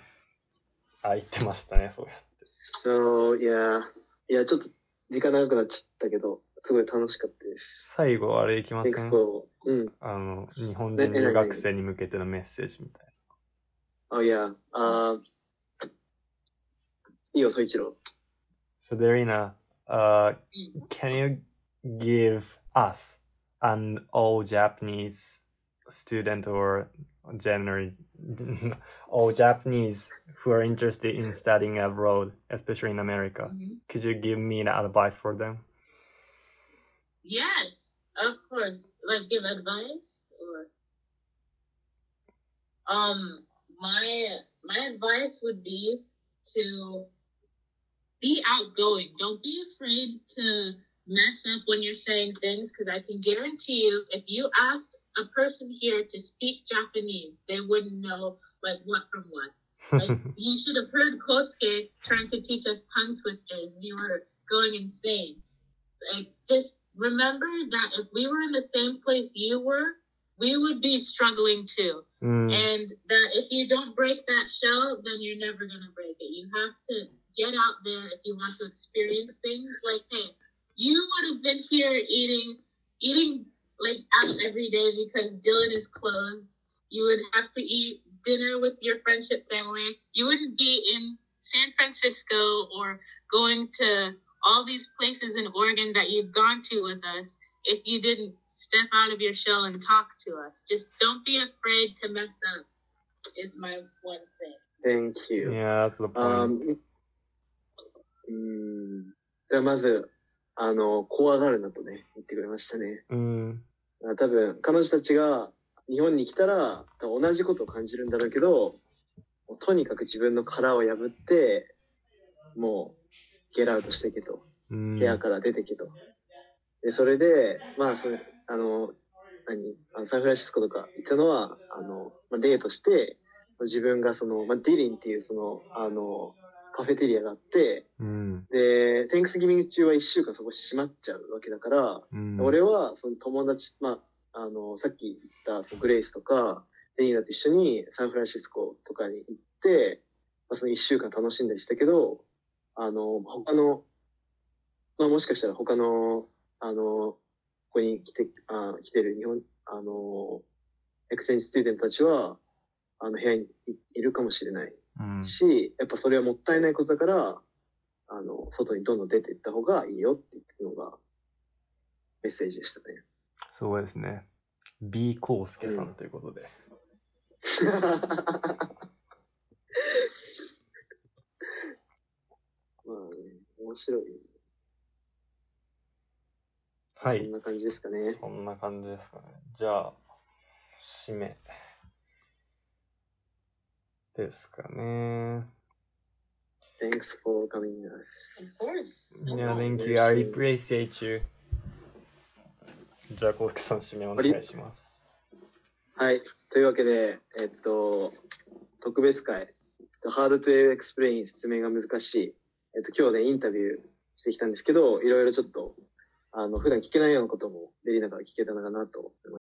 あ、言ってましたね、そうやって。そう、いや、いや、ちょっと時間長くなっちゃったけど、すごい楽しかったです。最後、あれ行きまエせん？クスポ、うん。あの、日本人留学生に向けてのメッセージみたいあ、いや、あー So, Soichiro. Sadarina, uh, can you give us an all Japanese student or generally all Japanese who are interested in studying abroad, especially in America. Mm -hmm. Could you give me an advice for them? Yes, of course. Like give advice or um my my advice would be to be outgoing. Don't be afraid to mess up when you're saying things because I can guarantee you if you asked a person here to speak Japanese, they wouldn't know like what from what. Like you should have heard Kosuke trying to teach us tongue twisters. We were going insane. Like just remember that if we were in the same place you were, we would be struggling too. Mm, And that if you don't break that shell, then you're never gonna break it. You have to get out there if you want to experience things. Like, hey, you would have been here eating eating like out every day because Dylan is closed. You would have to eat dinner with your friendship family. You wouldn't be in San Francisco or going to all these places in Oregon that you've gone to with us if you didn't step out of your shell and talk to us. Just don't be afraid to mess up, is my one thing. Thank you. yeah, that's the point. ーうん。ではまず、あの、怖がるなとね、言ってくれましたね。Mm, 多分、彼女たちが日本に来たら、同じことを感じるんだろうけど、とにかく自分の殻を破って、もう、ゲラウトしていけと。mm, 部屋から出てけと。で、それで、まあ、それ、あの、何あのサンフランシスコとか行ったのは、あの、まあ、例として、自分がその、まあ、ディリンっていうその、あの、カフェテリアがあって、mm, で、テンクスギミング中は一週間そこ閉まっちゃうわけだから、mm, 俺はその友達、まあ、あの、さっき言ったそのグレイスとか、デニーナと一緒にサンフランシスコとかに行って、まあ、その一週間楽しんだりしたけど、あの、他の、まあもしかしたら他の、あの、ここに来て、あ来てる日本、あの、エクセンジスチューデントたちは、あの、部屋にいいるかもしれない mm. し、やっぱそれはもったいないことだから、あの、外にどんどん出ていった方がいいよって言ってるのが、メッセージでしたね。そうですね。B コウスケさんということで。まあね、面白い。はいそん。な感じですかね。そんな感じですかね。じゃあ、締め。ですかね。Thanks for coming us. Of course. Yeah, thank you. I appreciate you. じゃあ、コウスケさん締めお願いします。はい。というわけで、えっと、特別会、Hard to Explain 説明が難しい。えっと、今日ね、インタビューしてきたんですけど、いろいろちょっと、あの、普段聞けないようなことも、デリーナから聞けたのかなと思